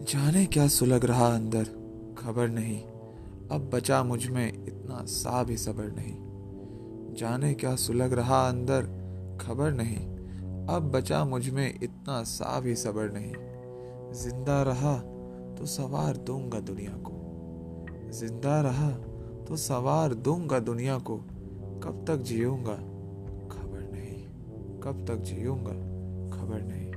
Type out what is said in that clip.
जाने क्या सुलग रहा अंदर? खबर नहीं। अब बचा मुझमें इतना सा भी सबर नहीं। जाने क्या सुलग रहा अंदर? खबर नहीं। अब बचा मुझमें इतना सा भी सबर नहीं। ज़िंदा रहा तो सवार दूँगा दुनिया को। ज़िंदा रहा तो सवार दूँगा दुनिया को। कब तक जीऊँगा खबर नहीं। कब तक जीऊँगा खबर नहीं।